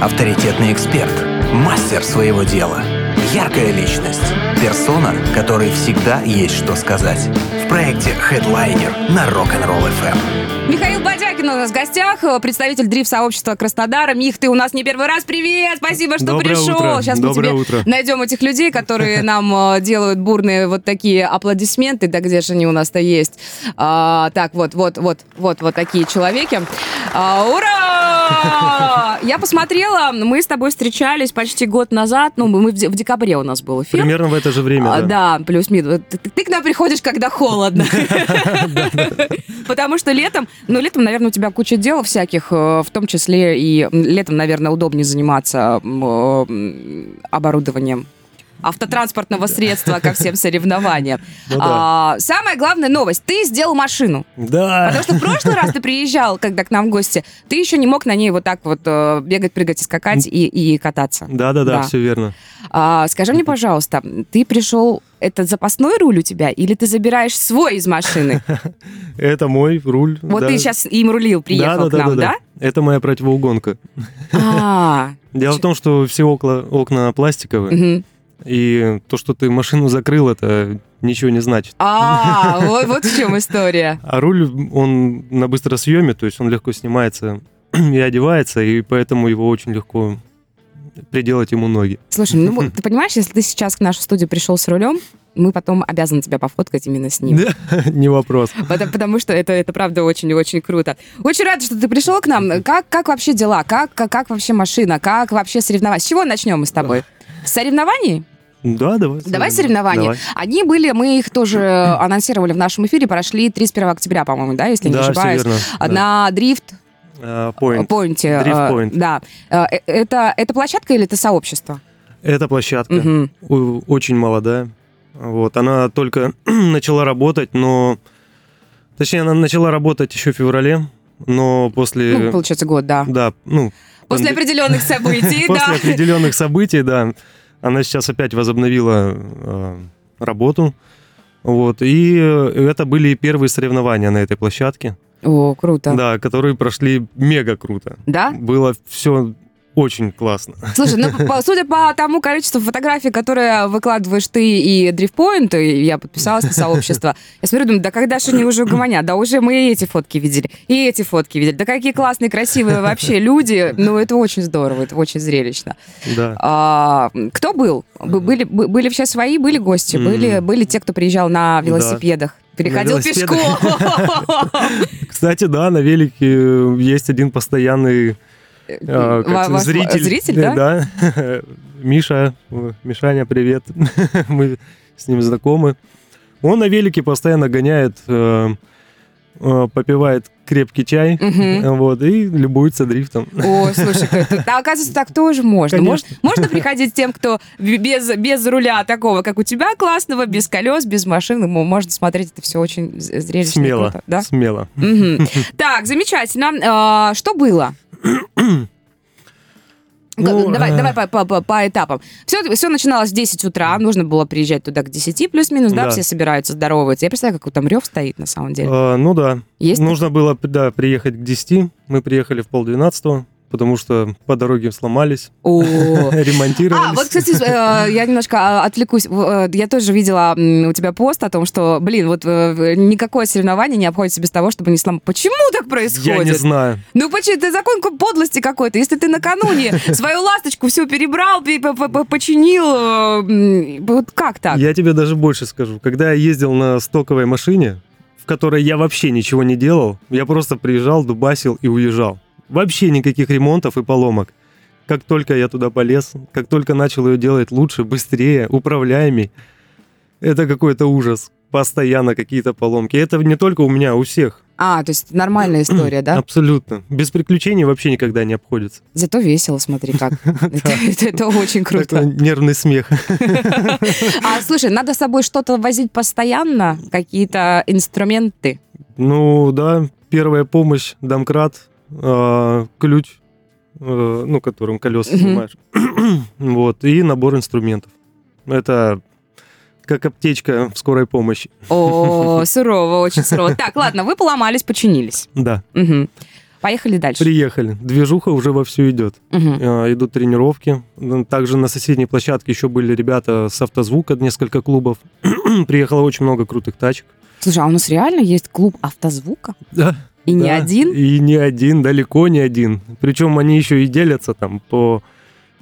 авторитетный эксперт, мастер своего дела, яркая личность, персона, которой всегда есть что сказать. В проекте Headliner на Rock'n'Roll FM. Михаил Бодякин у нас в гостях, э, представитель дрифт-сообщества Краснодара. Мих, ты у нас не первый раз. Привет! Спасибо, что Доброе пришел. утро. Сейчас Доброе мы тебе утро. найдем этих людей, которые нам э, делают бурные вот такие аплодисменты. Да где же они у нас-то есть? А, так, вот, вот, вот, вот, вот такие человеки. А, ура! Я посмотрела, мы с тобой встречались почти год назад. Ну, мы в, де- в декабре у нас был эфир. Примерно в это же время, А, да. да, плюс-минус. Ты, к нам приходишь, когда холодно. Потому что летом, ну, летом, наверное, у тебя куча дел всяких, э, в том числе и летом, наверное, удобнее заниматься э, оборудованием автотранспортного средства ко всем соревнованиям. Ну да. А, самая главная новость. Ты сделал машину. Да. Потому что в прошлый раз ты приезжал, когда к нам в гости, ты еще не мог на ней вот так вот э, бегать, прыгать и скакать и, и кататься. Да, да, да, Да. все верно. А, скажи мне, пожалуйста, ты пришел, это запасной руль у тебя, или ты забираешь свой из машины? Это мой руль. Вот да. ты сейчас им рулил, приехал да, да, к нам, да? Это моя противоугонка. А, Дело в том, что все окна, пластиковые. И то, что ты машину закрыл, это ничего не значит. А, вот, вот в чем история. А руль, он на быстросъеме, то есть он легко снимается и одевается, и поэтому его очень легко приделать ему ноги. Слушай, ну ты понимаешь, если ты сейчас к нашей студии пришел с рулем, мы потом обязаны тебя пофоткать именно с ним. Да, не вопрос. Потому, потому что это, это правда очень-очень круто. Очень рада, что ты пришел к нам. Как, как вообще дела? Как, как, как вообще машина? Как вообще соревнования? С чего начнем мы с тобой? Соревнований? Да, давай. Давай соревнования. Давай. Они были, мы их тоже анонсировали в нашем эфире, прошли 31 октября, по-моему, да, если не Да, все ошибаюсь. верно. да. На дрифт А, Point. Пойнте. Drift э, Point. Да. Э, э, Это, это площадка или это сообщество? Это площадка. О- очень молодая. Вот, она только начала работать, но... Точнее, она начала работать еще в феврале, но после... Ну, получается, год, да. да, ну... После определенных событий, После да. определенных событий, да. Она сейчас опять возобновила э, работу. Вот, и это были первые соревнования на этой площадке, О, круто. да, которые прошли мега круто. Да? Было все очень классно. Слушай, ну, по- судя по тому количеству фотографий, которые выкладываешь ты и Дрифтпоинт, и я подписалась на сообщество, я смотрю, думаю, да когда же они уже угомонят? Да уже мы и эти фотки видели, и эти фотки видели. Да какие классные, красивые вообще люди. Ну, это очень здорово, это очень зрелищно. Да. А, кто был? Бы- Были, бы- были все свои, были гости, М. были, были те, кто приезжал на велосипедах. Переходил велосипедах. пешком. Кстати, да, на велике э, есть один постоянный а, как ваш зритель. Зритель, да? Да. Миша, э, Мишаня, привет. Мы с ним знакомы. Он на велике постоянно гоняет, э, э, попивает крепкий чай, э, вот, и любуется дрифтом. О, слушай, это- оказывается, так тоже можно. Мож- Конечно. Можно приходить тем, кто без, без руля такого, как у тебя, классного, без колес, без машины. Мо- Можно смотреть это все очень зрелищно. Смело, круто, да? смело. Мгм. Так, замечательно. А, Что было? Ну, давай, э, давай по, по- по- по этапам. Все, все начиналось в 10 утра, нужно было приезжать туда к 10 плюс-минус, да, Да. все собираются, здороваются. Я представляю, какой там рев стоит на самом деле. А, ну да, Есть нужно было, да, приехать к 10. Мы приехали в полдвенадцатого, потому что по дороге сломались, О, ремонтировались. А, вот, кстати, э, я немножко а, отвлекусь. Э, Я тоже видела у тебя пост о том, что, блин, вот э, никакое соревнование не обходится без того, чтобы не сломать. Почему так Я происходит? не знаю. Ну, почему? Это закон ко- подлости какой-то. Если ты накануне свою ласточку все перебрал, починил, вот как так? Я тебе даже больше скажу. Когда я ездил на стоковой машине, в которой я вообще ничего не делал, я просто приезжал, дубасил и уезжал. Вообще никаких ремонтов и поломок. Как только я туда полез, как только начал ее делать лучше, быстрее, управляемей, это какой-то ужас. Постоянно какие-то поломки. Это не только у меня, у всех. А, то есть нормальная история, да? Абсолютно. Без приключений вообще никогда не обходится. Зато весело, смотри как. Это очень круто. нервный смех. А, слушай, надо с собой что-то возить постоянно, какие-то инструменты. Ну да, первая помощь, домкрат, э, ключ, э, ну, которым колеса снимаешь. вот, и набор инструментов. Это как аптечка в скорой помощи. О, сурово, очень сурово. Так, ладно, вы поломались, починились. Да. Мгм. Поехали дальше. Приехали. Движуха уже вовсю идет. Мгм. Э, Идут тренировки. Также на соседней площадке еще были ребята с автозвука, несколько клубов. Приехало очень много крутых тачек. Слушай, а у нас реально есть клуб автозвука? Да. И не Да. один? И не один, далеко не один. Причем они еще и делятся там по...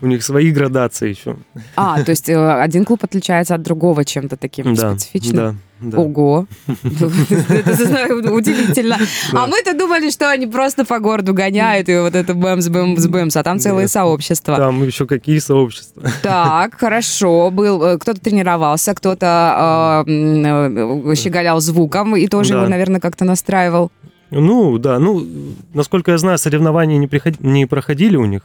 У них свои градации еще. А, то есть э, один клуб отличается от другого чем-то таким Да, специфичным? да, да. Ого. Это удивительно. А мы-то думали, что они просто по городу гоняют, и вот это бэмс, бэмс, бэмс, а там целые сообщества. Там еще какие сообщества. Так, хорошо. Был э, кто-то тренировался, кто-то м, э, щеголял звуком и тоже его, наверное, как-то настраивал. Ну, да, ну, насколько я знаю, соревнования не, приход- не проходили у них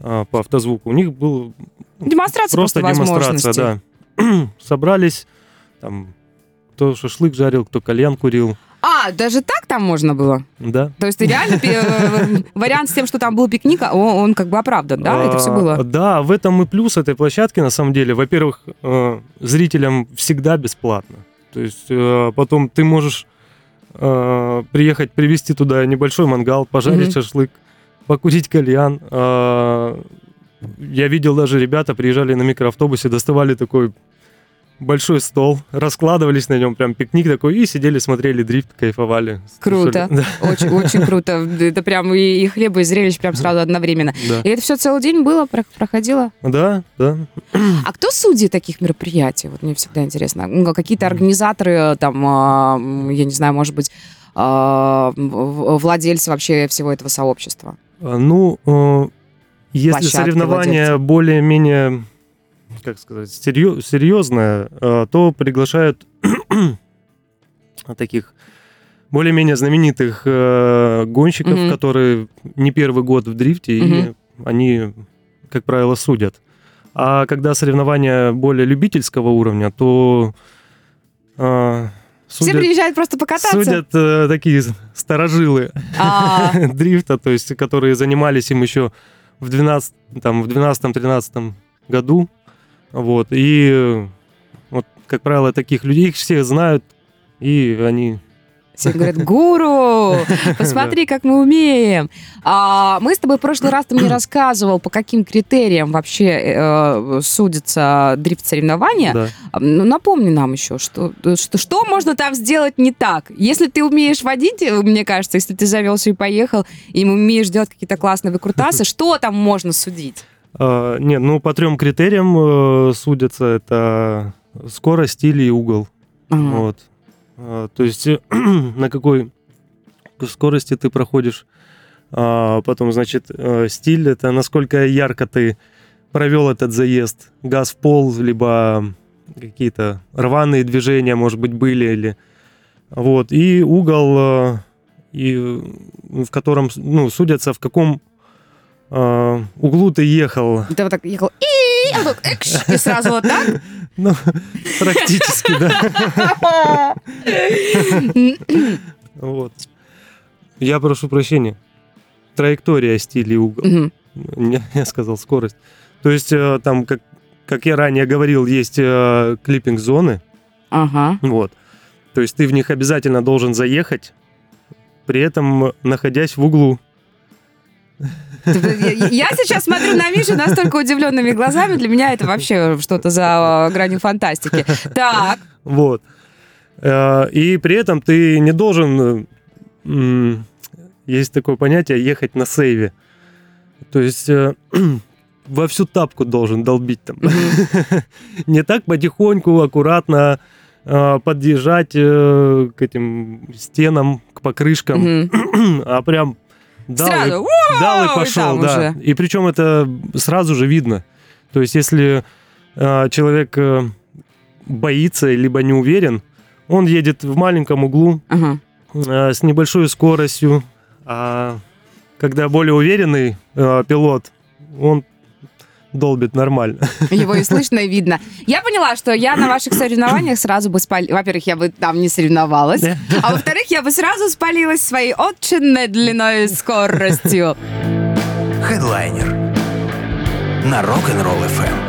а, по автозвуку. У них был Демонстрация просто, просто демонстрация, да. Собрались, там, кто шашлык жарил, кто кальян курил, А, даже так там можно было? да. То есть реально э, вариант с тем, что там был пикник, а он, он как бы оправдан, да? Это все А, было? Да, в этом и плюс этой площадки, на самом деле. Во-первых, э, зрителям всегда бесплатно. То есть э, потом ты можешь э, приехать, привезти туда небольшой мангал, пожарить Мгм. шашлык, покурить кальян. Э, Я видел даже ребята приезжали на микроавтобусе, доставали такой большой стол, раскладывались на нем, прям пикник такой, и сидели, смотрели дрифт, кайфовали. Круто. Да, Очень, очень круто. Это прям и, и хлеба, и зрелищ прям сразу одновременно. да. И это все целый день было, про- проходило? Да, да. А кто судьи таких мероприятий? Вот мне всегда интересно. Ну, Какие-то организаторы, там, а, я не знаю, может быть, а, владельцы вообще всего этого сообщества? А, Ну, э, если Площадки, соревнование владельцы. более-менее, как сказать, серьезное, э, то приглашают таких более-менее знаменитых э, гонщиков, Мгм. которые не первый год в дрифте, и Мгм. они, как правило, судят. А когда соревнования более любительского уровня, то э, Все судят, приезжают просто покататься? судят э, такие сторожилы А, дрифта, то есть которые занимались им еще в 12, там, в 12-13 году. Вот. И вот, как правило, таких людей их все знают, и они... Все говорят, гуру, посмотри, как мы умеем. А, мы с тобой в прошлый раз ты мне рассказывал, по каким критериям вообще э, судятся дрифт-соревнования. да. Ну, напомни нам еще, что, что, что можно там сделать не так. Если ты умеешь водить, э, мне кажется, если ты завелся и поехал, и умеешь делать какие-то классные выкрутасы, что там можно судить? А, нет, ну по трем критериям э, судятся. Это скорость, стиль и угол. Ага. Вот. А, то есть э, на какой скорости ты проходишь. А, потом, значит, э, стиль это насколько ярко ты провел этот заезд. Газ в пол, либо какие-то рваные движения, может быть, были. Или... Вот. И угол, и, в котором ну, судятся, в каком э, углу ты ехал. Ты вот так ехал, и, а тут экш, и сразу вот так. Ну, практически, да. Вот. Я прошу прощения. Траектория, стиль и угол. Я сказал скорость. То есть э, там, как, как я ранее говорил, есть э, клиппинг-зоны. Ага. Вот. То есть ты в них обязательно должен заехать, при этом находясь в углу. Я сейчас смотрю на Мишу настолько удивленными глазами. Для меня это вообще что-то за э, гранью фантастики. Так. Вот. Э, И при этом ты не должен, есть такое понятие, ехать на сейве. То есть э, во всю тапку должен долбить там. Не так потихоньку, аккуратно э, подъезжать к этим стенам, к покрышкам, а прям дал и Сразу. дал и пошел, там да. уже. И причем это сразу же видно. То есть, если э, человек э, боится либо не уверен, он едет в маленьком углу Ага. э, с небольшой скоростью, а когда более уверенный э, пилот, он долбит нормально. Его и слышно, и видно. Я поняла, что я на ваших соревнованиях сразу бы спалилась. Во-первых, я бы там не соревновалась. А во-вторых, я бы сразу спалилась своей очень медленной скоростью. Хедлайнер на Rock'n'Roll FM.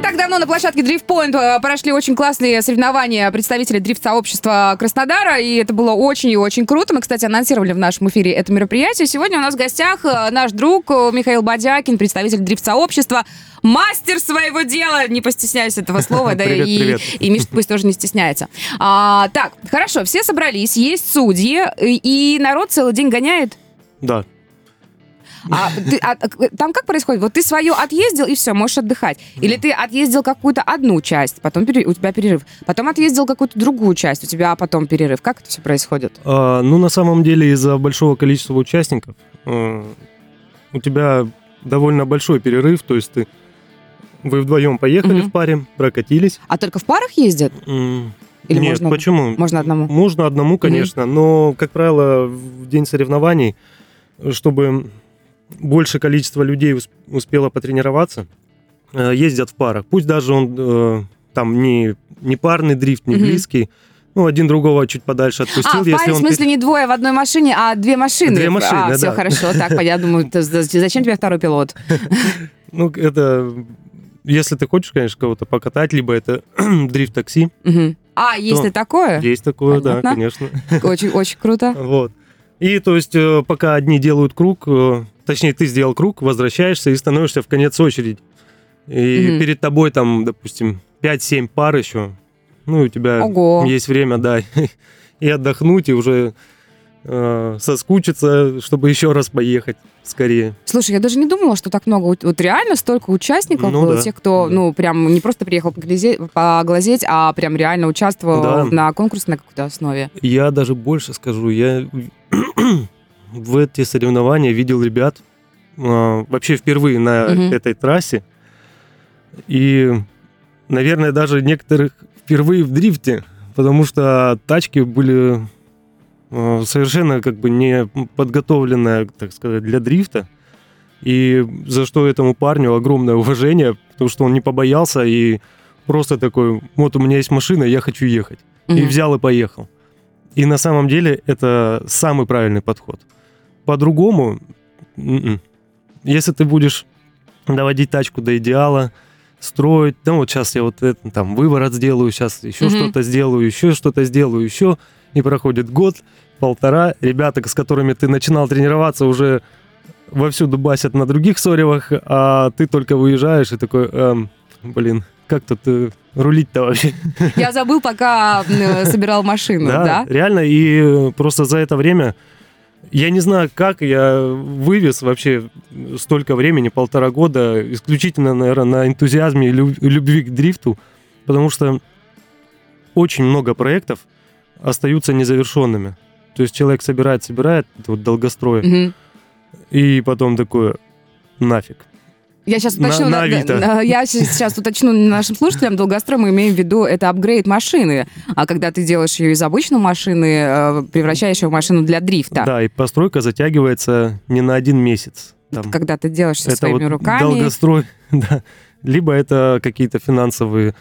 Не так давно на площадке Drift Point э, прошли очень классные соревнования представителей дрифт-сообщества Краснодара, и это было очень и очень круто. Мы, кстати, анонсировали в нашем эфире это мероприятие. Сегодня у нас в гостях э, наш друг э, Михаил Бодякин, представитель дрифт-сообщества, мастер своего дела. Не постесняйся этого слова, да, Привет, и, привет. и Миша пусть тоже не стесняется. А, так, хорошо, все собрались, есть судьи, и народ целый день гоняет. Да. А, ты- а, там как происходит? Вот ты свое отъездил и все, можешь отдыхать. Или ты отъездил какую-то одну часть, потом пере- у тебя перерыв. Потом отъездил какую-то другую часть, у тебя потом перерыв. Как это все происходит? А, ну, на самом деле, из-за большого количества участников э, у тебя довольно большой перерыв, то есть ты вы вдвоем поехали Мгм. в паре, прокатились. А только в парах ездят? Или Нет, можно- почему? Можно одному? Можно одному, конечно, но, как правило, в день соревнований, чтобы большее количество людей ус- успело потренироваться, э, ездят в парах. Пусть даже он э, там не, не парный дрифт, не близкий, ну, один другого чуть подальше отпустил. а, в паре, в смысле, не двое в одной машине, а две машины. Две машины, а, все да. хорошо. Так, я думаю, зачем тебе второй пилот? Ну, это... Если ты хочешь, конечно, кого-то покатать, либо это дрифт-такси. А, есть То- и такое? Есть такое, да, конечно. Очень, очень круто. Вот. И то есть, э, пока одни делают круг, точнее, ты сделал круг, возвращаешься и становишься в конец очереди. И Мгм. перед тобой там, допустим, 5-7 пар еще. Ну, и у тебя Ого. есть время, да, и отдохнуть, и уже э, соскучиться, чтобы еще раз поехать скорее. Слушай, я даже не думала, что так много. Вот- Вот реально столько участников Ну было, да, тех, кто, да. ну, прям не просто приехал поглазеть, поглазеть, а прям реально участвовал Да. на конкурсе на какой-то основе. Я даже больше скажу, я в эти соревнования видел ребят э, вообще впервые на Мгм. этой трассе. И, наверное, даже некоторых впервые в дрифте, потому что тачки были э, совершенно как бы не подготовленная, так сказать, для дрифта. И за что этому парню огромное уважение, потому что он не побоялся и просто такой, вот у меня есть машина, я хочу ехать и Мгм. взял и поехал. И на самом деле это самый правильный подход. По-другому, м-м. если ты будешь доводить тачку до идеала, строить, ну вот сейчас я вот это, там выворот сделаю, сейчас еще Мгм. что-то сделаю, еще что-то сделаю, еще, и проходит год, полтора, ребята, с которыми ты начинал тренироваться, уже вовсю дубасят на других соревах, а ты только выезжаешь и такой, эм, блин, как тут э, рулить-то вообще? Я забыл, пока собирал машину, да? реально. И просто за это время, я не знаю, как я вывез вообще столько времени, полтора года, исключительно, наверное, на энтузиазме и люб- любви к дрифту, потому что очень много проектов остаются незавершенными. То есть человек собирает, собирает, вот долгострой, Мгм. и потом такое, нафиг. Я сейчас На- уточню, на Авито. да, я сейчас уточню нашим слушателям, долгострой мы имеем в виду, это апгрейд машины, а когда ты делаешь ее из обычной машины, э, превращаешь ее в машину для дрифта. Да, и постройка затягивается не на один месяц. Там, Когда ты делаешь все это своими вот руками. долгострой, да. Либо это какие-то финансовые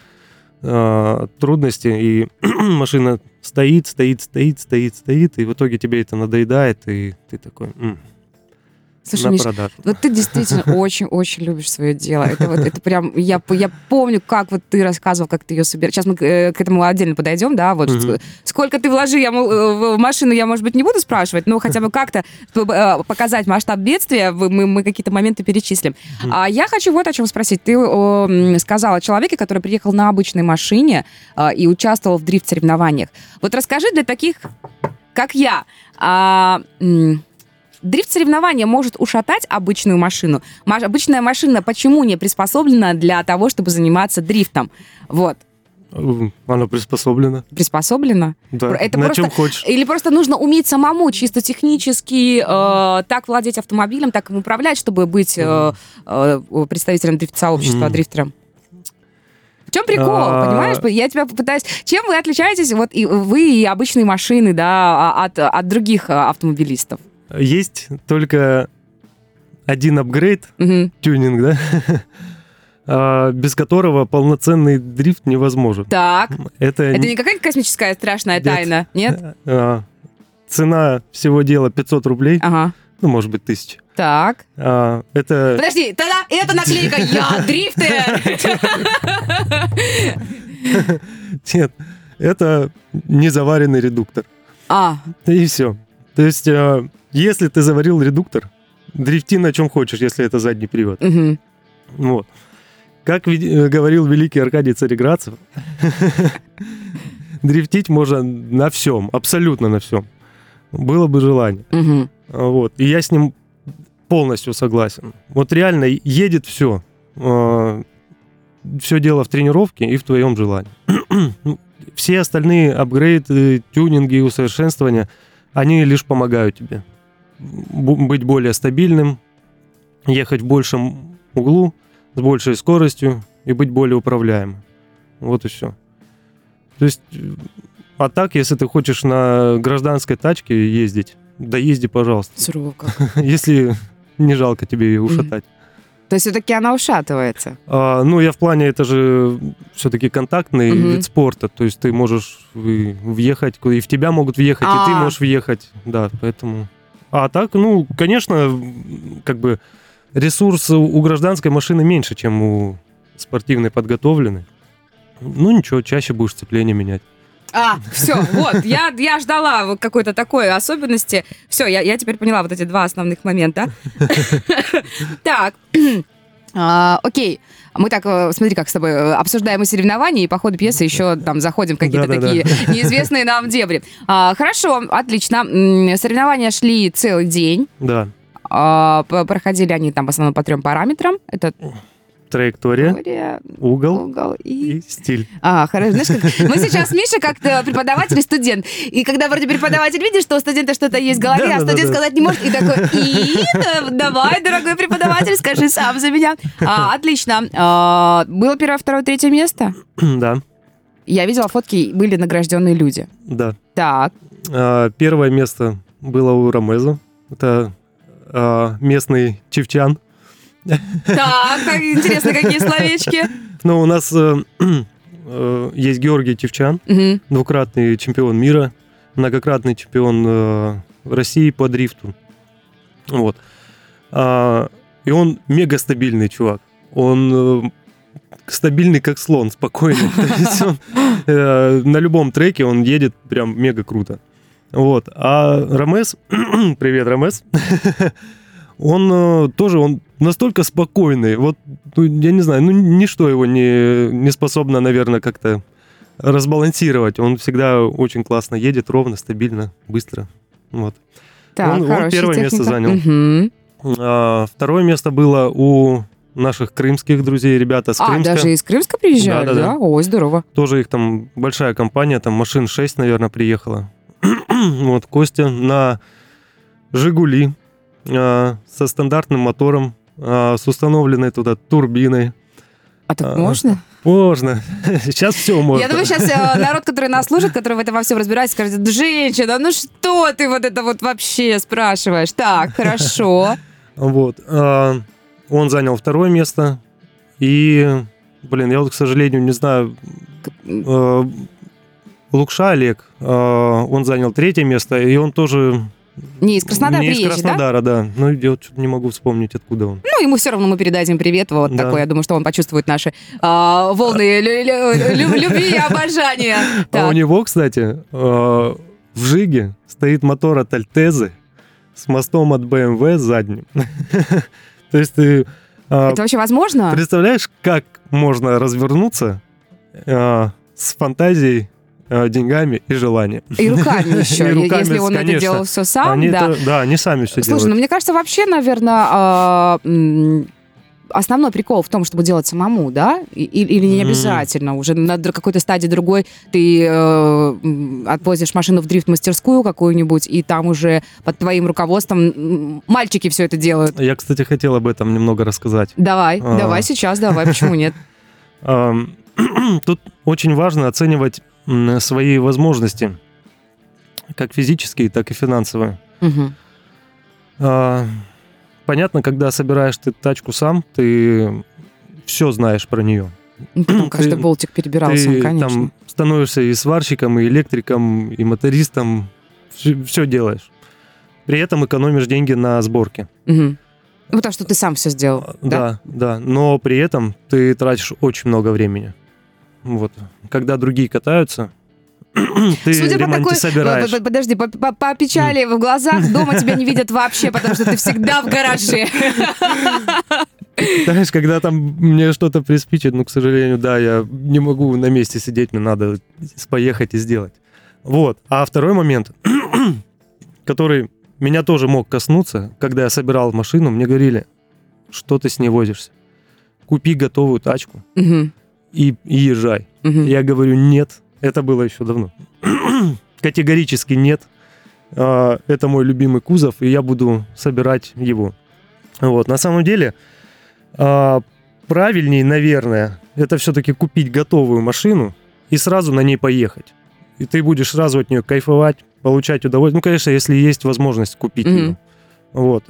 э, трудности, и машина стоит, стоит, стоит, стоит, стоит, и в итоге тебе это надоедает, и ты такой «М, Слушай, на Миш, продажу. вот ты действительно очень-очень любишь свое дело. Это вот, это прям, я, я помню, как вот ты рассказывал, как ты ее собираешь. Сейчас мы к, э, к этому отдельно подойдем, да, вот ск- сколько ты вложи я, э, в машину, я, может быть, не буду спрашивать, но хотя бы как-то э, показать масштаб бедствия, мы, мы какие-то моменты перечислим. А я хочу вот о чем спросить. Ты о, сказал о человеке, который приехал на обычной машине а, и участвовал в дрифт-соревнованиях. Вот расскажи для таких, как я, а, Дрифт-соревнование может ушатать обычную машину. Маш- обычная машина почему не приспособлена для того, чтобы заниматься дрифтом? Вот. Э, Оно приспособлено. Приспособлена? Да, Это на просто- чем хочешь. Или просто нужно уметь самому чисто технически э, так владеть автомобилем, так им управлять, чтобы быть э, э, представителем дрифт-сообщества, Мгм. дрифтером? В чем прикол, А. понимаешь? Я тебя попытаюсь... Чем вы отличаетесь, вот и вы и обычные машины, да, а- от, от других э, автомобилистов? Есть только один апгрейд, Мгм. тюнинг, да, а, без которого полноценный дрифт невозможен. Так. Это, Это не- какая-то космическая страшная Нет. тайна, нет? а, цена всего дела 500 рублей, Ага. ну, может быть, тысяч. Так. А, это Подожди, тогда это наклейка «Я дрифтер». нет, это незаваренный редуктор. А, И все. То есть, если ты заварил редуктор, дрифти на чем хочешь, если это задний привод. мгм. Вот. Как э, говорил великий Аркадий Цареградцев, дрифтить можно на всем, абсолютно на всем. Было бы желание. А, Вот. И я с ним полностью согласен. Вот реально едет все. Все дело в тренировке и в твоем желании. Ну, Все остальные апгрейды, тюнинги и усовершенствования, они лишь помогают тебе быть более стабильным, ехать в большем углу, с большей скоростью и быть более управляемым. Вот и все. То есть, а так, если ты хочешь на гражданской тачке ездить, да езди, пожалуйста. Сурово как. Если не жалко тебе ее ушатать. То есть все-таки она ушатывается. А, ну, я в плане, это же все-таки контактный Мгм. вид спорта. То есть ты можешь въехать, и в тебя могут въехать, и ты А. можешь въехать. Да, поэтому... А так, ну, конечно, как бы ресурс у гражданской машины меньше, чем у спортивной подготовленной. Ну, ничего, чаще будешь сцепление менять. А, все, вот, я, я ждала какой-то такой особенности. Все, я, я теперь поняла вот эти два основных момента. Так, а, окей. Мы так, э, смотри, как с тобой э, обсуждаем и соревнования, и по ходу пьесы еще там заходим в какие-то Да-да-да. такие неизвестные нам дебри. А, Хорошо, отлично. Соревнования шли целый день. Да, А, Проходили они там в основном по трем параметрам. Это траектория, теория, угол угол и и стиль. А, хорошо. Знаешь, как... мы сейчас, Миша, как-то преподаватель и студент. И когда вроде преподаватель видит, что у студента что-то есть в голове, а Да-да-да-да. студент сказать не может, и такой, и да, давай, дорогой преподаватель, скажи сам за меня. А, отлично. А, было первое, второе, третье место. Да, Я видела фотки, были награжденные люди. да. Так, А, Первое место было у Ромеза. Это а, местный чевчан. Так, как интересно, какие словечки. Ну, у нас э, э, есть Георгий Чевчан, Мгм. двукратный чемпион мира, многократный чемпион э, России по дрифту. Вот. А, и он мега стабильный чувак. Он стабильный как слон, спокойный. То есть он, э, на любом треке он едет прям мега круто. Вот. А Ромес, привет, Ромес, он э, тоже, он настолько спокойный. Вот, ну, я не знаю, ну, ничто его не, не способно, наверное, как-то разбалансировать. Он всегда очень классно едет, ровно, стабильно, быстро. Вот. Так, Он- он первое место техника. занял. Мгм. А, второе место было у наших крымских друзей, ребята с А, Крымска. даже из Крымска приезжают, да? Да-да-да. Ой, здорово. Тоже их там большая компания, там машин 6, наверное, приехала. вот, Костя на «Жигули» а, со стандартным мотором, а, с установленной туда турбиной. А так А, можно? Можно. Сейчас все можно. Я думаю, сейчас народ, который нас слушает, который в этом во всем разбирается, скажет, женщина, ну что ты вот это вот вообще спрашиваешь? Так, хорошо. Вот. а, Он занял второе место. И, блин, я вот, к сожалению, не знаю, э, Лукша Олег, э, он занял третье место, и он тоже... Не из Краснодара не из приезжий, да? Краснодара, да? Ну, я вот что-то не могу вспомнить, откуда он. Ну, ему все равно мы передадим привет, вот Да. такой. Я думаю, что он почувствует наши а, волны лю- лю- лю- любви и обожания. А у него, кстати, э, в Жиге стоит мотор от Альтезы с мостом от BMW задним. То есть ты э, Это вообще возможно? представляешь, как можно развернуться э, с фантазией, э, деньгами и желанием? И руками еще. И руками, Если он это конечно. делал все сам, они да. это- да, они сами все Слушай, ну делают. мне кажется, вообще, наверное, основной прикол в том, чтобы делать самому, да? И- Или не обязательно. Уже на какой-то стадии другой ты э, отвозишь машину в дрифт-мастерскую какую-нибудь, и там уже под твоим руководством мальчики все это делают. Я, кстати, хотел об этом немного рассказать. Давай, А. давай сейчас, давай, почему нет? Тут очень важно оценивать свои возможности, как физические, так и финансовые. Мгм. А, Понятно, когда собираешь ты тачку сам, ты все знаешь про нее. Ну, Потом каждый Ты- болтик перебирался, ты конечно. там становишься и сварщиком, и электриком, и мотористом, все, делаешь. При этом экономишь деньги на сборке. Мгм. Ну, потому что ты сам все сделал. А, Да, да. Но при этом ты тратишь очень много времени. Вот. Когда другие катаются, ты Судя по такой... собираешь. Подожди, по, по- по печали в глазах дома тебя не видят вообще, потому что ты всегда в гараже. Знаешь, когда там мне что-то приспичит, ну, к сожалению, да, я не могу на месте сидеть, мне надо поехать и сделать. Вот. А второй момент, который меня тоже мог коснуться, когда я собирал машину, мне говорили, что ты с ней возишься? Купи готовую тачку Мгм, и, и езжай. мгм. Я говорю, нет, это было еще давно. Категорически нет. А, Это мой любимый кузов, и я буду собирать его. Вот. На самом деле, а, правильней, наверное, это все-таки купить готовую машину и сразу на ней поехать. И ты будешь сразу от нее кайфовать, получать удовольствие. Ну, конечно, если есть возможность купить Мгм. ее. Вот.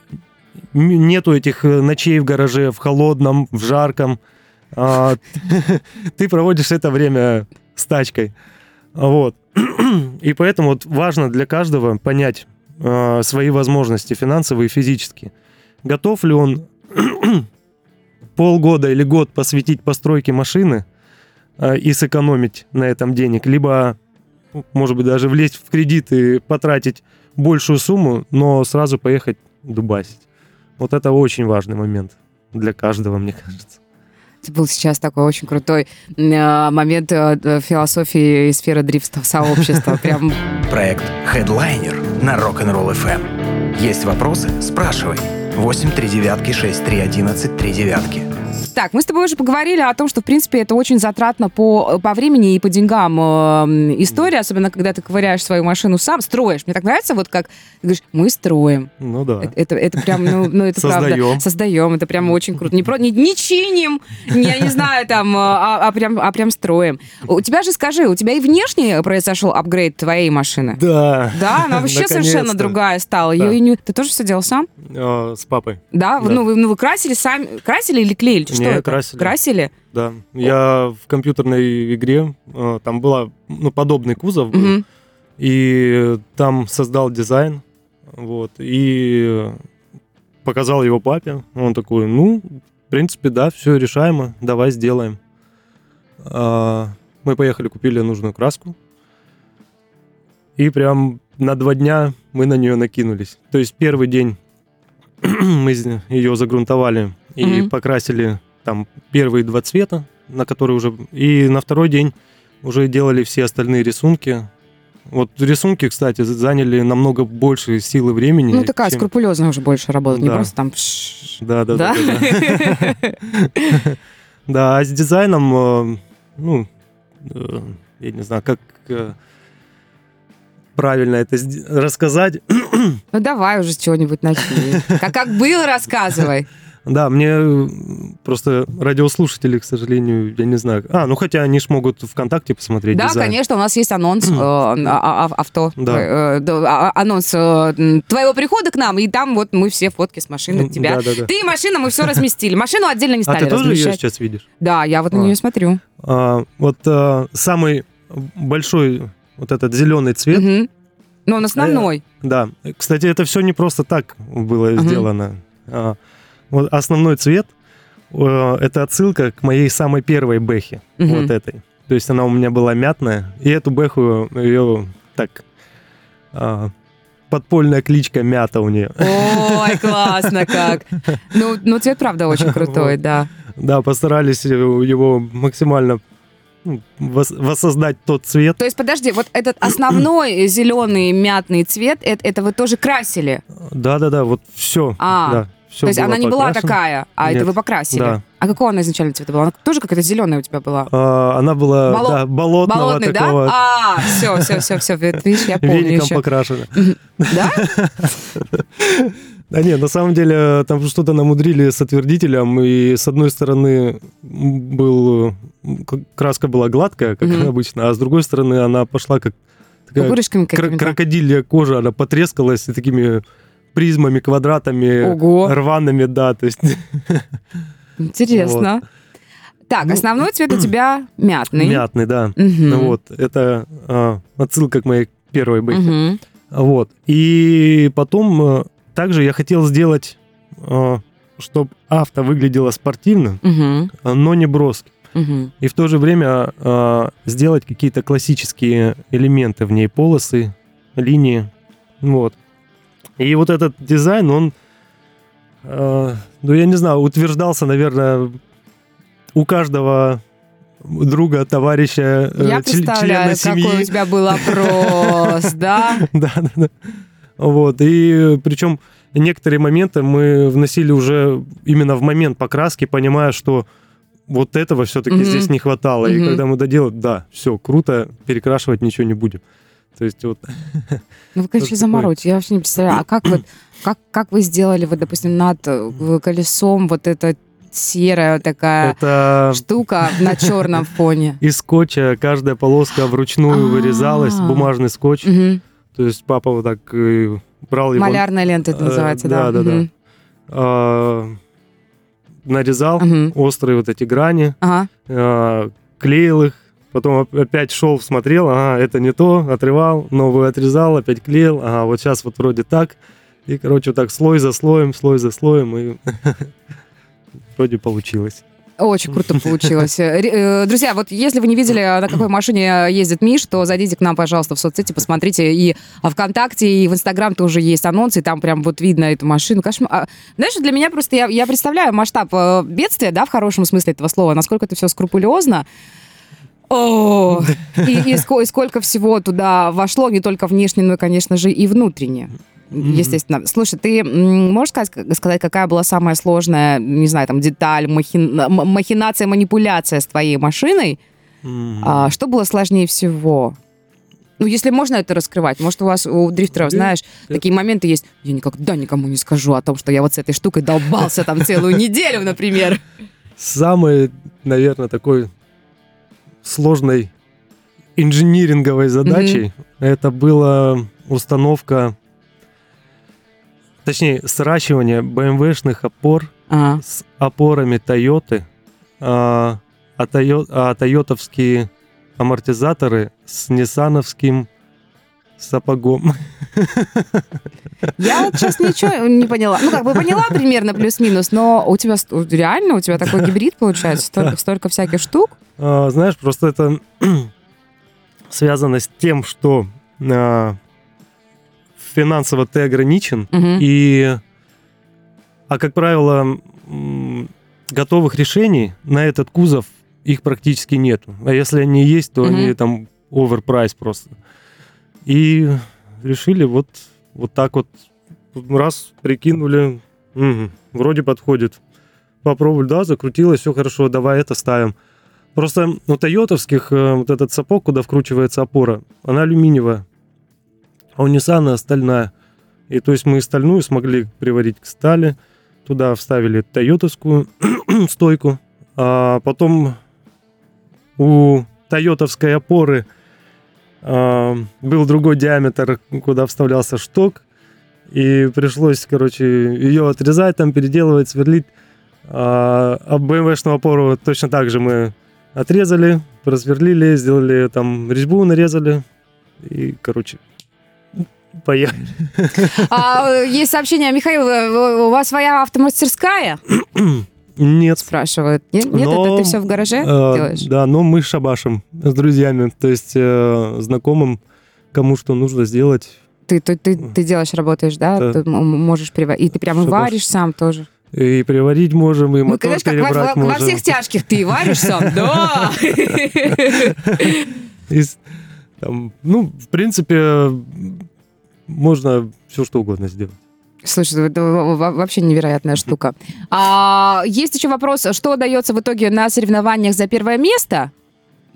Нету этих э, ночей в гараже, в холодном, в жарком. А, Ты проводишь это время с тачкой. Вот. И поэтому вот важно для каждого понять э, свои возможности финансовые и физические. Готов ли он полгода или год посвятить постройке машины э, и сэкономить на этом денег, либо, может быть, даже влезть в кредит и потратить большую сумму, но сразу поехать дубасить. Вот это очень важный момент для каждого, мне кажется. Это был сейчас такой очень крутой э, момент э, философии и сферы дрифтов сообщества. Прям Проект Headliner на Rock'n'Roll FM. Есть вопросы? Спрашивай. 8 3 девятки 6 3 11 3 девятки. Так, мы с тобой уже поговорили о том, что, в принципе, это очень затратно по, по времени и по деньгам э, история, особенно когда ты ковыряешь свою машину сам, строишь. Мне так нравится, вот как ты говоришь, мы строим. Ну да. Это, это, это прям, ну, ну, это правда. Создаем. Создаем, это прям очень круто. Не, про, не, не чиним, не, я не знаю, там, а, а прям, а прям строим. У тебя же, скажи, у тебя и внешне произошел апгрейд твоей машины? Да. Да, она вообще совершенно другая стала. Да. Ты тоже все делал сам? А, С папой. Да? Да. Ну, вы, ну, вы красили сами? Красили или клеили? Что Не, это? красили. Красили? Да, я в компьютерной игре, э, там была, ну, подобный кузов был, Мгм. и там создал дизайн, вот, и показал его папе, он такой, ну, в принципе, да, все решаемо, давай сделаем. А, Мы поехали, купили нужную краску, и прям на два дня мы на нее накинулись. То есть первый день мы ее загрунтовали и Мгм. покрасили там первые два цвета, на которые уже... И на второй день уже делали все остальные рисунки. Вот рисунки, кстати, заняли намного больше силы времени. Ну, такая чем- скрупулезная уже больше работа, не Да. просто там... Да, да, Да? да. А с дизайном, э, ну, э, я не знаю, как э, правильно это рассказать. Ну, давай уже с чего-нибудь начни. Как, как было, рассказывай. Да, мне э, просто радиослушатели, к сожалению, я не знаю. А, ну хотя они ж могут ВКонтакте посмотреть Да, дизайн. конечно, у нас есть анонс э, а- а- авто. Да. э, да, а- анонс э, твоего прихода к нам, и там вот мы все фотки с машины тебя. да, да, да. Ты и машина, мы все разместили. Машину отдельно не А стали ты тоже ее размещать. сейчас видишь? Да, я вот на А. нее смотрю. А, вот а, самый большой вот этот зеленый цвет, Мгм. Но он основной. да. Кстати, это все не просто так было сделано. А, вот основной цвет э, это отсылка к моей самой первой бэхе, Мгм. вот этой. То есть она у меня была мятная, и эту бэху ее так а, подпольная кличка мята у нее. Ой, классно как. Ну, ну цвет, правда, очень крутой, Вот. да. Да, постарались его максимально ну, вос- воссоздать тот цвет. То есть, подожди, вот этот основной зеленый мятный цвет, это, это вы тоже красили? Да-да-да, вот все. А, да, всё То есть она не была такая, а это Нет. вы покрасили? Да. А какого она изначально цвета была? Она тоже какая-то зеленая у тебя была? А, она была Боло- да, болотного Болотный, да? такого, А, все, все, все, все, видишь, я помню веником еще. покрашена. Да? Да нет, на самом деле там что-то намудрили с отвердителем, и с одной стороны был, краска была гладкая, как Мгм. обычно, а с другой стороны она пошла как такая крокодилья кожа, она потрескалась и такими призмами, квадратами, Ого, рваными, да, то есть интересно. Так, Ну, основной цвет у тебя мятный. мятный, да. Ну Вот, это а, отсылка к моей первой. Мгм. Вот. И потом э, также я хотел сделать э, чтобы авто выглядело спортивно, но не броско. Мгм. И в то же время а, сделать какие-то классические элементы в ней, полосы, линии. Вот. И вот этот дизайн, он, а, ну я не знаю, утверждался, наверное, у каждого друга, товарища, э, Я чл- представляю, члена какой у семьи. тебя был опрос, да? Да, да, да. Вот. И причем некоторые моменты мы вносили уже именно в момент покраски, понимая, что вот этого все-таки Мгм. здесь не хватало. И Мгм. когда мы доделали, да, все, круто, перекрашивать ничего не будем. То есть вот Ну, вы, конечно, заморочь. Я вообще не представляю. А как вы, как, как вы сделали, вот, допустим, над э, колесом вот эта серая такая это штука на черном фоне? из скотча каждая полоска вручную А. вырезалась, бумажный скотч. То есть папа вот так э, брал его, Малярная лента это Э, называется, да? да, да, да. А, нарезал острые вот эти грани, а, клеил их, потом оп- опять шел, смотрел, ага, это не то, отрывал, новую отрезал, опять клеил, ага, вот сейчас вот вроде так. И, короче, так слой за слоем, слой за слоем, и вроде получилось. Очень круто получилось. Э, э, Друзья, вот если вы не видели, на какой машине ездит Миш, то зайдите к нам, пожалуйста, в соцсети, посмотрите. И ВКонтакте, и в Инстаграм тоже есть анонсы, и там прям вот видно эту машину. А, знаешь, для меня просто, я, я представляю масштаб э, бедствия, да, в хорошем смысле этого слова, насколько это все скрупулезно. О, и, и ско- и сколько всего туда вошло, не только внешне, но, и, конечно же, и внутренне. Мгм. Естественно. Слушай, ты можешь сказать, сказать, какая была самая сложная, не знаю, там, деталь, махин- м- махинация, манипуляция с твоей машиной? М. А, что было сложнее всего? Ну, если можно это раскрывать. Может, у вас, у дрифтеров, знаешь, да. такие моменты есть. Я никогда никому не скажу о том, что я вот с этой штукой долбался там целую неделю, например. Самой, наверное, такой сложной инжиниринговой задачей. Это была установка, точнее, сращивание BMW-шных опор А, с опорами Toyota, а, а, Тойо- а тойотовские амортизаторы с ниссановским сапогом. Я вот сейчас ничего не поняла. Ну, как бы поняла примерно плюс-минус, но у тебя реально, у тебя такой гибрид получается, столько, столько всяких штук. А, Знаешь, просто это связано с тем, что а, финансово ты ограничен, Мгм. и, а как правило, готовых решений на этот кузов их практически нету. А если они есть, то Мгм. они там оверпрайс просто. И решили вот, вот так вот раз прикинули, мгм, вроде подходит. Попробовали, да, закрутилось, все хорошо, давай это ставим. Просто у тойотовских э, вот этот сапог, куда вкручивается опора, она алюминиевая, а у Ниссана стальная. И то есть мы стальную смогли приварить к стали, туда вставили тойотовскую стойку, а потом у тойотовской опоры был другой диаметр, куда вставлялся шток, и пришлось, короче, ее отрезать, там переделывать, сверлить. А, а BMW-шную опору точно так же мы отрезали, просверлили, сделали там резьбу, нарезали, и, короче, поехали. А, э, есть сообщение, Михаил, э, у вас своя автомастерская? Нет, Спрашивают. Нет, нет Но, это ты все в гараже э, делаешь? да, но мы шабашим с друзьями, то есть э, знакомым, кому что нужно сделать. Ты, ты, ты, ты делаешь, работаешь, да? Да. Ты можешь приварить. И ты прям и Шабаш. варишь сам тоже. И приварить можем, и Ну, мотор конечно, как во, перебрать во- во можем. всех тяжких ты варишь сам, да. Ну, в принципе, можно все что угодно сделать. Слушай, это во- во- вообще невероятная штука. А, есть еще вопрос, что дается в итоге на соревнованиях за первое место?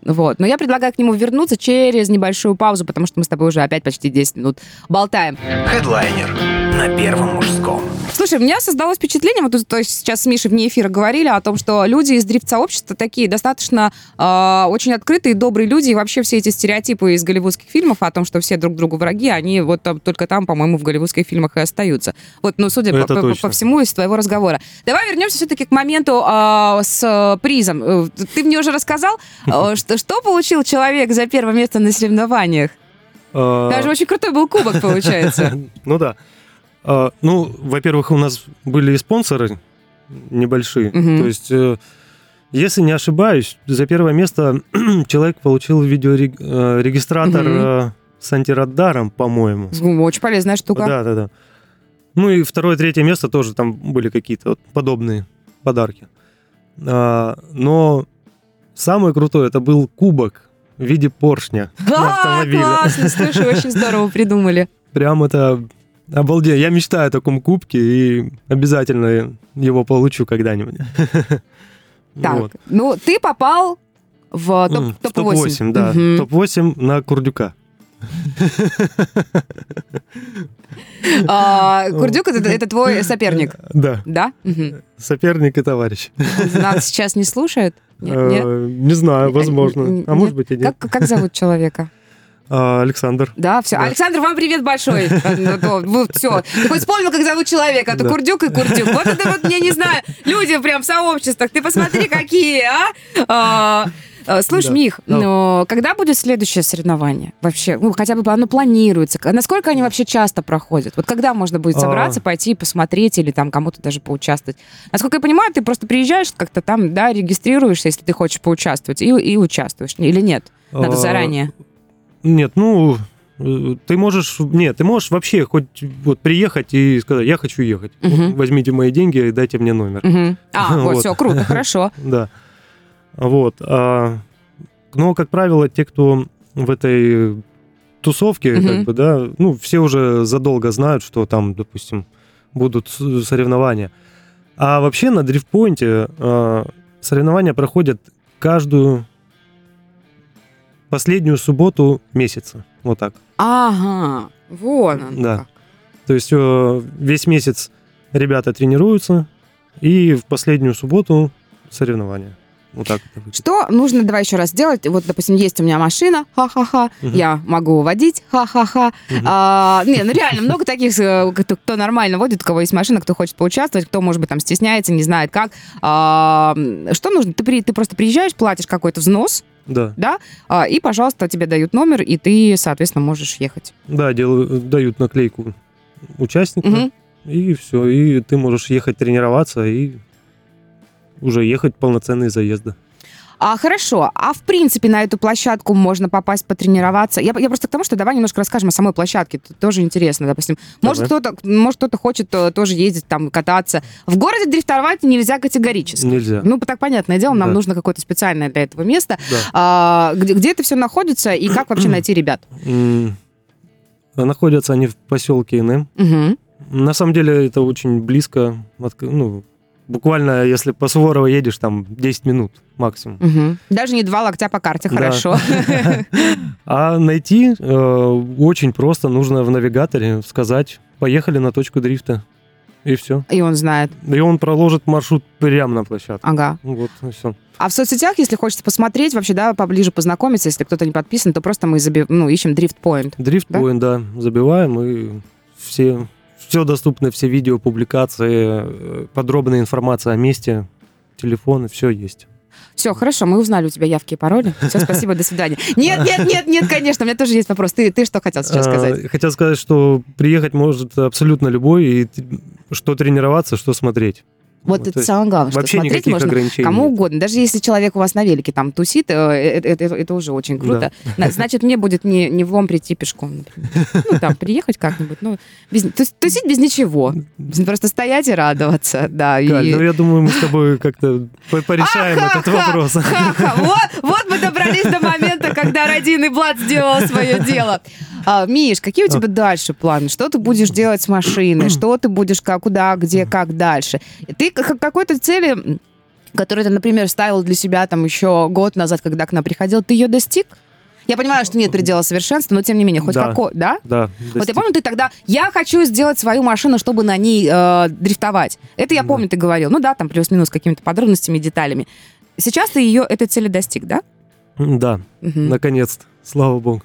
Вот. Но я предлагаю к нему вернуться через небольшую паузу, потому что мы с тобой уже опять почти 10 минут болтаем. Хедлайнер на первом мужском. Слушай, у меня создалось впечатление, вот тут, то есть сейчас с Мишей вне эфира говорили о том, что люди из дрифт-сообщества такие достаточно э, очень открытые, добрые люди, и вообще все эти стереотипы из голливудских фильмов о том, что все друг другу враги, они вот там, только там, по-моему, в голливудских фильмах и остаются. Вот, ну, судя Это по, по- по всему из твоего разговора. Давай вернемся все-таки к моменту э, с э, призом. Э, Ты мне уже рассказал, э, что, что получил человек за первое место на соревнованиях? А, Даже очень крутой был кубок, получается. Ну да. А, Ну, во-первых, у нас были и спонсоры, небольшие. Мгм. То есть, э, если не ошибаюсь, за первое место человек получил видеорегистратор Мгм. с антирадаром, по-моему. Очень полезная штука. Да, да, да. Ну и второе, третье место тоже там были какие-то вот подобные подарки. А, но самое крутое это был кубок в виде поршня на А, классно, слушай, очень здорово придумали. Прям это обалденно. Я мечтаю о таком кубке и обязательно его получу когда-нибудь. Так, Вот. ну ты попал в топ- М, в топ-8. топ-8, да. Мгм. Топ-8 на Курдюка. А, Курдюк это, это твой соперник, Да, да? Мгм. соперник и товарищ. Нас сейчас не слушают? Нет, нет? Э, Не знаю, возможно. Н- А нет? может быть и нет. Как, как зовут человека? А, Александр. Да, все. Да. Александр, вам привет большой. все. Ты хоть вспомнил, как зовут человека? Это Да. Курдюк и Курдюк. Вот это вот, я не знаю, люди прям в сообществах. Ты посмотри, какие, а? А, а, Слушай, Да. Мих, Да. но когда будет следующее соревнование? Вообще, ну, хотя бы оно планируется. Насколько они вообще часто проходят? Вот когда можно будет А. собраться, пойти и посмотреть или там кому-то даже поучаствовать? Насколько я понимаю, ты просто приезжаешь как-то там, да, регистрируешься, если ты хочешь поучаствовать, и, и участвуешь. Или нет? Надо А, заранее. Нет, ну, э, ты можешь, нет, ты можешь вообще хоть вот приехать и сказать, я хочу ехать. Вот Мгм. возьмите мои деньги и дайте мне номер. Мгм. А, вот, Вот. все, круто, хорошо. Да. Вот. а, но, как правило, те, кто в этой тусовке, Мгм. как бы, да, ну, все уже задолго знают, что там, допустим, будут соревнования. А вообще на дрифтпоинте а, соревнования проходят каждую последнюю субботу месяца. Вот так. Ага, вон он Да. как. То есть э, весь месяц ребята тренируются, и в последнюю субботу соревнования. Вот так. Что нужно, давай еще раз сделать? Вот, допустим, есть у меня машина, ха-ха-ха, Мгм. я могу водить, ха-ха-ха. Мгм. А, не, ну реально, много таких, э, кто, кто нормально водит, у кого есть машина, кто хочет поучаствовать, кто, может быть, там стесняется, не знает как. А, что нужно? Ты, при- ты просто приезжаешь, платишь какой-то взнос, Да. да, а, и, пожалуйста, тебе дают номер, и ты, соответственно, можешь ехать. Да, делают, дают наклейку участника, Мгм. и все, и ты можешь ехать тренироваться и уже ехать полноценные заезды. А хорошо, а в принципе на эту площадку можно попасть потренироваться? Я, я просто к тому, что давай немножко расскажем о самой площадке. Это тоже интересно, допустим. Может Давай. кто-то, может кто-то хочет э, тоже ездить там кататься. В городе дрифтовать нельзя категорически. Нельзя. Ну, так понятное дело, нам Да. нужно какое-то специальное для этого место. Да. А, где, где это все находится и как вообще найти ребят? Находятся они в поселке НМ. Мгм. На самом деле это очень близко. Ну, буквально, если по Суворово едешь, там 10 минут максимум. Мгм. Даже не два локтя по карте, Да. хорошо. А найти э, очень просто. Нужно в навигаторе сказать, поехали на точку дрифта. И все. И он знает. И он проложит маршрут прямо на площадку. Ага. Вот, и все. А в соцсетях, если хочется посмотреть, вообще, да, поближе познакомиться, если кто-то не подписан, то просто мы заби- ну, ищем Drift Point. Дрифт Да? да? да, забиваем, и все, все доступно, все видео, публикации, э, подробная информация о месте, телефоны, все есть. Все, хорошо, мы узнали у тебя явки и пароли. Все, спасибо, до свидания. Нет, нет, нет, нет, конечно, у меня тоже есть вопрос. Ты, ты что хотел сейчас сказать? А, Хотел сказать, что приехать может абсолютно любой, и что тренироваться, что смотреть. Вот это есть самое главное, что Вообще смотреть можно кому угодно. Даже если человек у вас на велике там тусит, э, э, э, это, это уже очень круто. На- Значит, мне будет не, не влом прийти пешком, например. Ну, там, приехать как-нибудь. Ну, без, тус- тусить без ничего. Просто стоять и радоваться, да. и- Галь, ну я думаю, мы с тобой как-то по- порешаем этот Ха-ха-ха, вопрос. ха-ха. Вот, вот мы добрались до момента, когда родийный Блад сделал свое дело. А, Миш, какие у тебя дальше планы? Что ты будешь делать с машиной? Что ты будешь, как, куда, где, как дальше? Ты к- какой-то цели которую ты, например, ставил для себя там еще год назад, когда к нам приходил, ты ее достиг? Я понимаю, что нет предела совершенства, но тем не менее, хоть Да. какой, да? Да, Вот я достиг. помню, ты тогда, я хочу сделать свою машину, чтобы на ней э, дрифтовать. Это я Да. помню, ты говорил. Ну да, там плюс-минус какими-то подробностями деталями. Сейчас ты ее, этой цели достиг, да? Да, Мгм. наконец-то. Слава богу.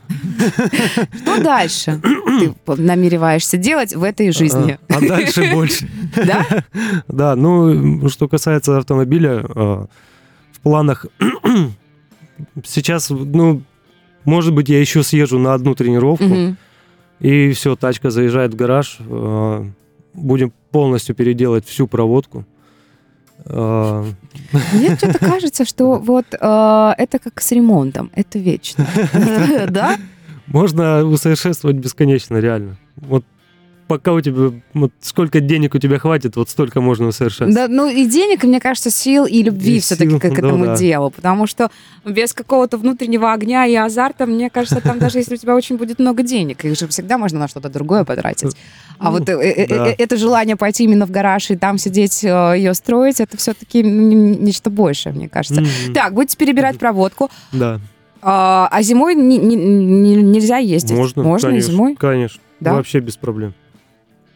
Что дальше ты намереваешься делать в этой жизни? А, а дальше больше. Да? Да, ну, что касается автомобиля, э, в планах сейчас, ну, может быть, я еще съезжу на одну тренировку, и все, тачка заезжает в гараж, э, будем полностью переделать всю проводку, А, Мне что-то кажется, что вот э, это как с ремонтом, это вечно. Да? Можно усовершенствовать бесконечно, реально. Вот пока у тебя, вот сколько денег у тебя хватит, вот столько можно усовершенствовать. Да, ну и денег, мне кажется, сил и любви все-таки к, к этому да. делу. Потому что без какого-то внутреннего огня и азарта, мне кажется, там даже если у тебя очень будет много денег, их же всегда можно на что-то другое потратить. А Ну, вот э, э, э, это желание пойти именно в гараж и там сидеть, ее строить, это все-таки нечто большее, мне кажется. Так, будете перебирать проводку. Да. А, а зимой не- не- не- нельзя ездить? Можно, Можно конечно, зимой? Конечно. Да? Вообще без проблем.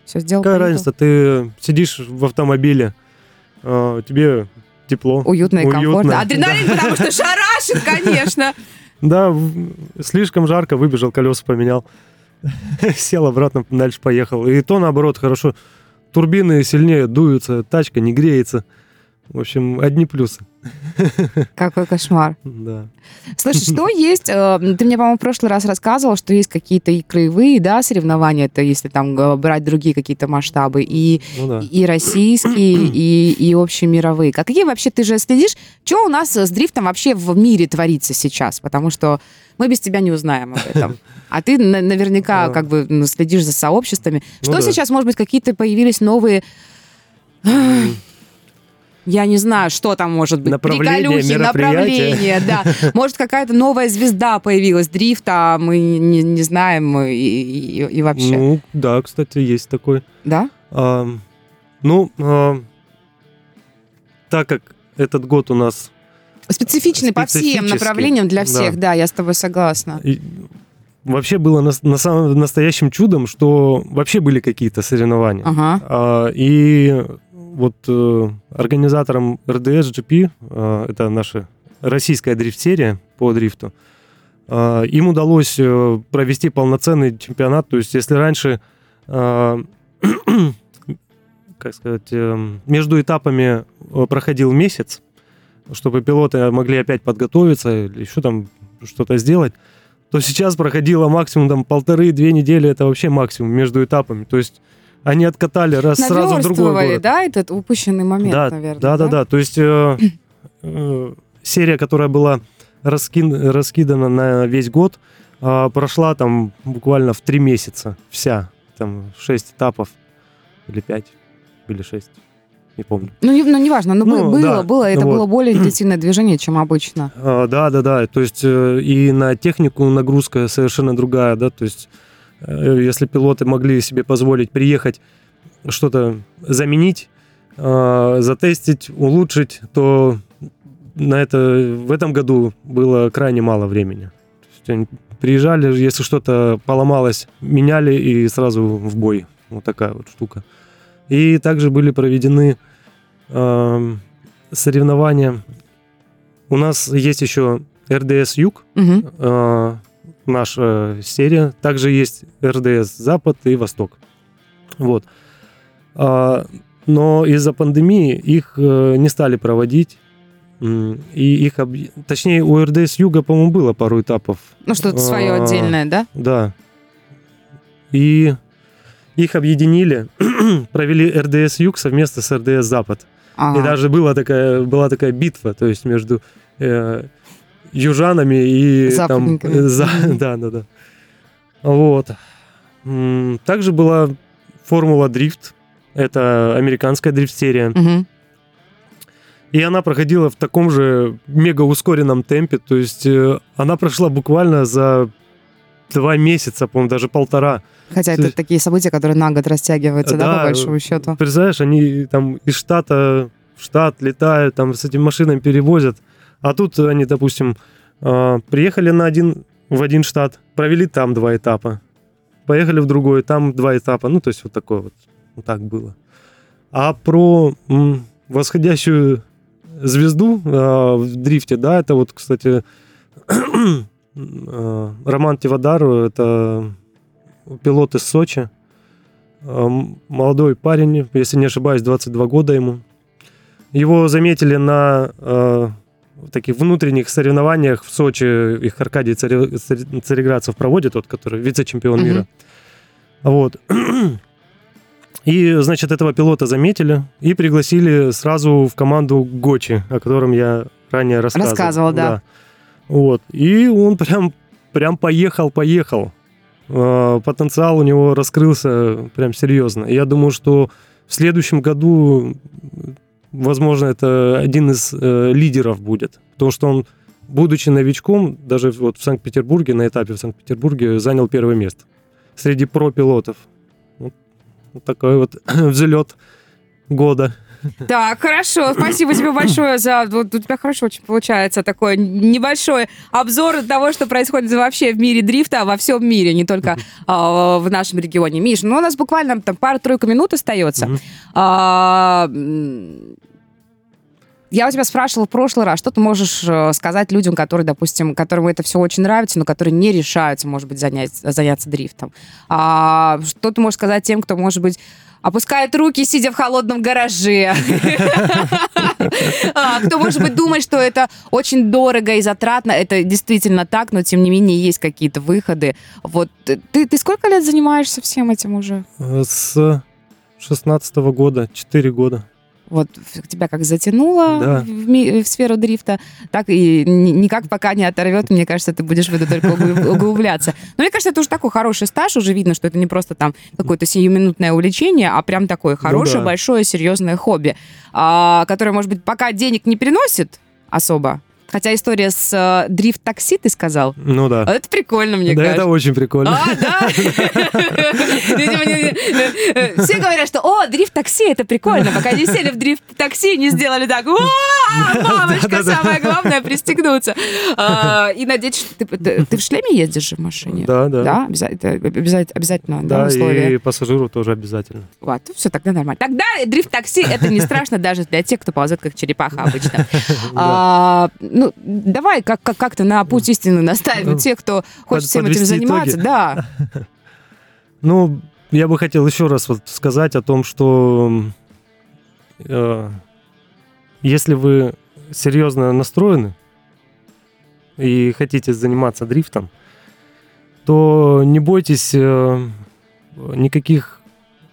Все сделал. Какая разница, ты сидишь в автомобиле, а, тебе тепло. Уютно и Уютно, комфортно. Адреналин, да. потому что шарашит, конечно. Да, слишком жарко, выбежал, колеса поменял. Сел обратно, дальше поехал. И то, наоборот, хорошо. Турбины сильнее дуются, тачка не греется. В общем, одни плюсы. Какой кошмар. Да. Слушай, что есть? э, Ты мне, по-моему, в прошлый раз рассказывал, что есть какие-то и краевые, да, соревнования, это если там э, брать другие какие-то масштабы, и, Ну да. и российские, и, и общемировые. Какие вообще, ты же следишь, что у нас с дрифтом вообще в мире творится сейчас? Потому что мы без тебя не узнаем об этом. А ты на- наверняка как бы следишь за сообществами. Ну Что да. сейчас, может быть, какие-то появились новые... Я не знаю, что там может быть. Направления, Приколюхи, направления, да. Может, какая-то новая звезда появилась дрифта, мы не, не знаем и, и- и вообще. Ну, да, кстати, есть такой. Да? А, ну, а, так как этот год у нас Специфичный по всем направлениям для да. всех, да, я с тобой согласна. И вообще было на, на самом настоящим чудом, что вообще были какие-то соревнования. Ага. А, и вот э, организатором РДС GP, э, это наша российская дрифт-серия по дрифту, э, им удалось э, провести полноценный чемпионат. То есть, если раньше, э, как сказать, э, между этапами э, проходил месяц, чтобы пилоты могли опять подготовиться или еще там что-то сделать, то сейчас проходило максимум там полторы-две недели, это вообще максимум между этапами. То есть они откатали раз сразу в другой город. да, этот упущенный момент, да, наверное. да, да, да. То есть э, э, серия, которая была раскин- раскидана на весь год, э, прошла там буквально в три месяца вся. Там шесть этапов или пять или шесть, не помню. Ну, не- ну, неважно, ну, Ну, было, да, было, это вот. было более интенсивное движение, чем обычно. А, Да, да, да. То есть э, и на технику нагрузка совершенно другая, да. То есть если пилоты могли себе позволить приехать что-то заменить, э, затестить, улучшить, то на это в этом году было крайне мало времени. Они приезжали, если что-то поломалось, меняли и сразу в бой. Вот такая вот штука. И также были проведены эм, соревнования у нас есть еще РДС Юг, Мгм. э, наша серия. Также есть РДС Запад и Восток. Вот. А, но из-за пандемии их э, не стали проводить. И их, точнее, у РДС Юга, по-моему, было пару этапов. Ну, что-то свое А, отдельное, да? Да. И их объединили, провели РДС Юг совместно с РДС Запад. Ага. И даже была такая, была такая битва, то есть между э, южанами и там... Э, за- да, да, да. Вот. Также была Формула Дрифт. Это американская дрифт-серия. И она проходила в таком же мега ускоренном темпе. То есть э, она прошла буквально за два месяца, по-моему, даже полтора. Хотя То это есть- такие события, которые на год растягиваются, да, Да, по большому счету. Представляешь, они там из штата в штат летают, там с этими машинами перевозят. А тут они, допустим, э, приехали на один, в один штат, провели там два этапа. Поехали в другой, там два этапа. Ну, то есть вот такое вот. Вот так было. А про восходящую звезду э, в дрифте, да, это вот, кстати, э, Роман Тивадару, это пилот из Сочи. Молодой парень, если не ошибаюсь, 22 года ему. Его заметили на э, таких внутренних соревнованиях в Сочи. Их Аркадий Царе- Цареградцев проводит, тот, который вице-чемпион Мгм. мира. Вот. И, значит, этого пилота заметили и пригласили сразу в команду Гочи, о котором я ранее рассказывал. Рассказывал, да. Вот. И он прям, прям поехал, поехал. Э, Потенциал у него раскрылся прям серьезно. Я думаю, что в следующем году, возможно, это один из э, лидеров будет. Потому что он, будучи новичком, даже вот в Санкт-Петербурге, на этапе в Санкт-Петербурге, занял первое место среди про-пилотов. Вот, такой вот взлет года. Так, хорошо. Спасибо тебе большое за... Вот у тебя хорошо очень получается такой небольшой обзор того, что происходит вообще в мире дрифта, во всем мире, не только а, в нашем регионе. Миш, ну у нас буквально там пара-тройка минут остается. А, я у тебя спрашивала в прошлый раз, что ты можешь э, сказать людям, которые, допустим, которым это все очень нравится, но которые не решаются, может быть, занять, заняться дрифтом? А, что ты можешь сказать тем, кто, может быть, опускает руки, сидя в холодном гараже? А, Кто, может быть, думает, что это очень дорого и затратно. Это действительно так, но, тем не менее, есть какие-то выходы. Вот э, ты, ты сколько лет занимаешься всем этим уже? Э, С 16 года, 4 года. Вот тебя как затянуло Да. в, ми- в сферу дрифта, так и ни- никак пока не оторвет. Мне кажется, ты будешь в это только угл- углубляться. Но мне кажется, это уже такой хороший стаж, уже видно, что это не просто там какое-то сиюминутное увлечение, а прям такое хорошее, да. большое, серьезное хобби, а, которое, может быть, пока денег не приносит особо. Хотя история с э, дрифт-такси, ты сказал, Ну да. это прикольно, мне да, кажется. это очень прикольно. А, да? Не- э, Все говорят, что, о, дрифт-такси, это прикольно. Пока не сели в дрифт-такси, не сделали так, «О, мамочка, самое главное пристегнуться. А, И надеюсь, что ты- в шлеме ездишь же в машине? Да, да. Да, обязательно, да, Да, условие. и пассажиру тоже обязательно. Вот, все, тогда нормально. Тогда дрифт-такси это не страшно даже для тех, кто ползет как черепаха обычно. Ну, давай как- как- как-то на путь истины наставим Ну, тех, кто хочет всем этим заниматься. итоги. Да. Ну, я бы хотел еще раз вот сказать о том, что э, если вы серьезно настроены и хотите заниматься дрифтом, то не бойтесь э, никаких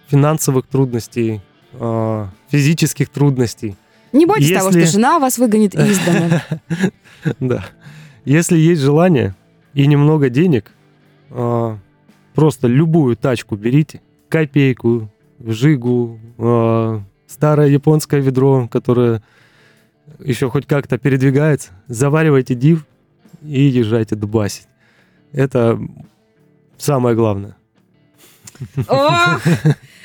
финансовых трудностей, э, физических трудностей. Не бойтесь того, что Если- жена вас выгонит из дома. Да. Если есть желание и немного денег, а, просто любую тачку берите, копейку, жигу, а, старое японское ведро, которое еще хоть как-то передвигается, заваривайте див и езжайте дубасить. Это самое главное. Ох,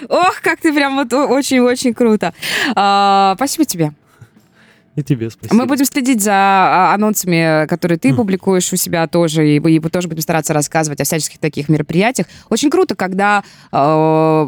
ох, как ты прям вот очень-очень круто. А, Спасибо тебе. И тебе спасибо. Мы будем следить за а, анонсами, которые ты публикуешь у себя тоже, и, и мы тоже будем стараться рассказывать о всяческих таких мероприятиях. Очень круто, когда э,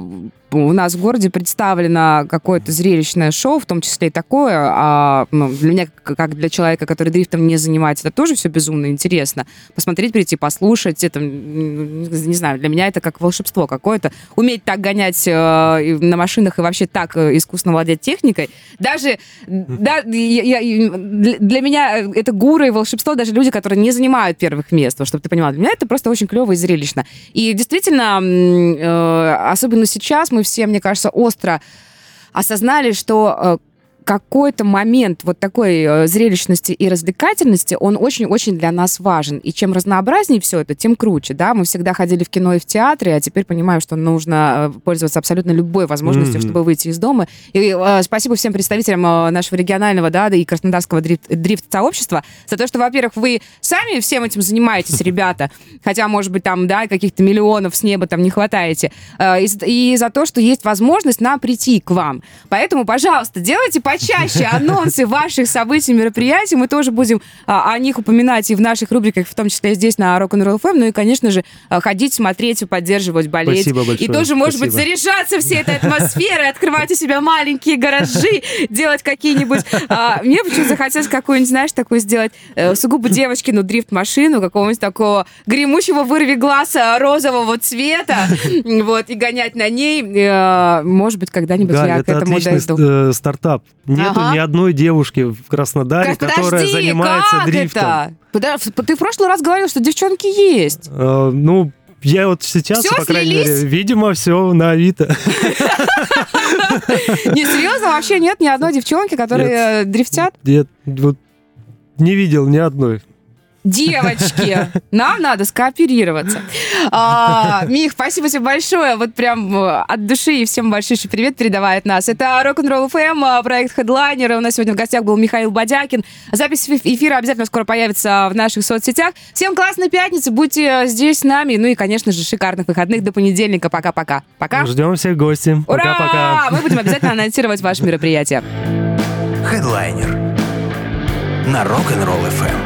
у нас в городе представлено какое-то зрелищное шоу, в том числе и такое. А, ну, для меня, как для человека, который дрифтом не занимается, это тоже все безумно интересно. Посмотреть, прийти, послушать. Это, не знаю, для меня это как волшебство какое-то. Уметь так гонять э, на машинах и вообще так э, искусно владеть техникой. Даже да, я- я- для меня это гуру и волшебство даже люди, которые не занимают первых мест, чтобы ты понимала. Для меня это просто очень клево и зрелищно. И действительно, э, особенно сейчас мы все, мне кажется, остро осознали, что э, какой-то момент вот такой э, зрелищности и развлекательности, он очень-очень для нас важен. И чем разнообразнее все это, тем круче, да. Мы всегда ходили в кино и в театре, а теперь понимаю, что нужно э, пользоваться абсолютно любой возможностью, Мгм. чтобы выйти из дома. И э, спасибо всем представителям э, нашего регионального, да, да и краснодарского дрифт- дрифт-сообщества за то, что, во-первых, вы сами всем этим занимаетесь, ребята, хотя, может быть, там, да, каких-то миллионов с неба там не хватаете, Э, и, за- и за то, что есть возможность нам прийти к вам. Поэтому, пожалуйста, делайте почаще анонсы ваших событий, мероприятий. Мы тоже будем а, о них упоминать и в наших рубриках, в том числе здесь на Rock'n'Roll FM. Ну и, конечно же, а, ходить, смотреть, поддерживать, болеть. Спасибо большое. И тоже, может быть, заряжаться всей этой атмосферой, открывать у себя маленькие гаражи, делать какие-нибудь... а, Мне почему-то захотелось какую-нибудь, знаешь, такую сделать э, сугубо девочкину дрифт-машину, какого-нибудь такого гремучего вырви глаза розового цвета, вот, и гонять на ней. Э, Может быть, когда-нибудь я к это этому дойду. э, стартап. Нету Ага. ни одной девушки в Краснодаре, Как- которая подожди, занимается как дрифтом. это? Подо- Ты в прошлый раз говорил, что девчонки есть. Э, ну, Я вот сейчас, Всё, по крайней слились? мере, видимо, все на Авито. Не, серьезно, вообще нет ни одной девчонки, которые э, дрифтят? Я вот не видел ни одной. Девочки, нам надо скооперироваться. А, Мих, спасибо тебе большое. Вот прям э, от души и всем большой привет передавает нас. Это Rock'n'Roll FM, э, проект Headliner. У нас сегодня в гостях был Михаил Бодякин. Запись эф- эфира обязательно скоро появится в наших соцсетях. Всем классной пятницы, будьте здесь с нами. Ну и, конечно же, шикарных выходных до понедельника. Пока-пока. Пока. Ждем всех гостей. Ура! Пока-пока. Мы будем обязательно анонсировать ваше мероприятие. Headliner на Rock'n'Roll FM.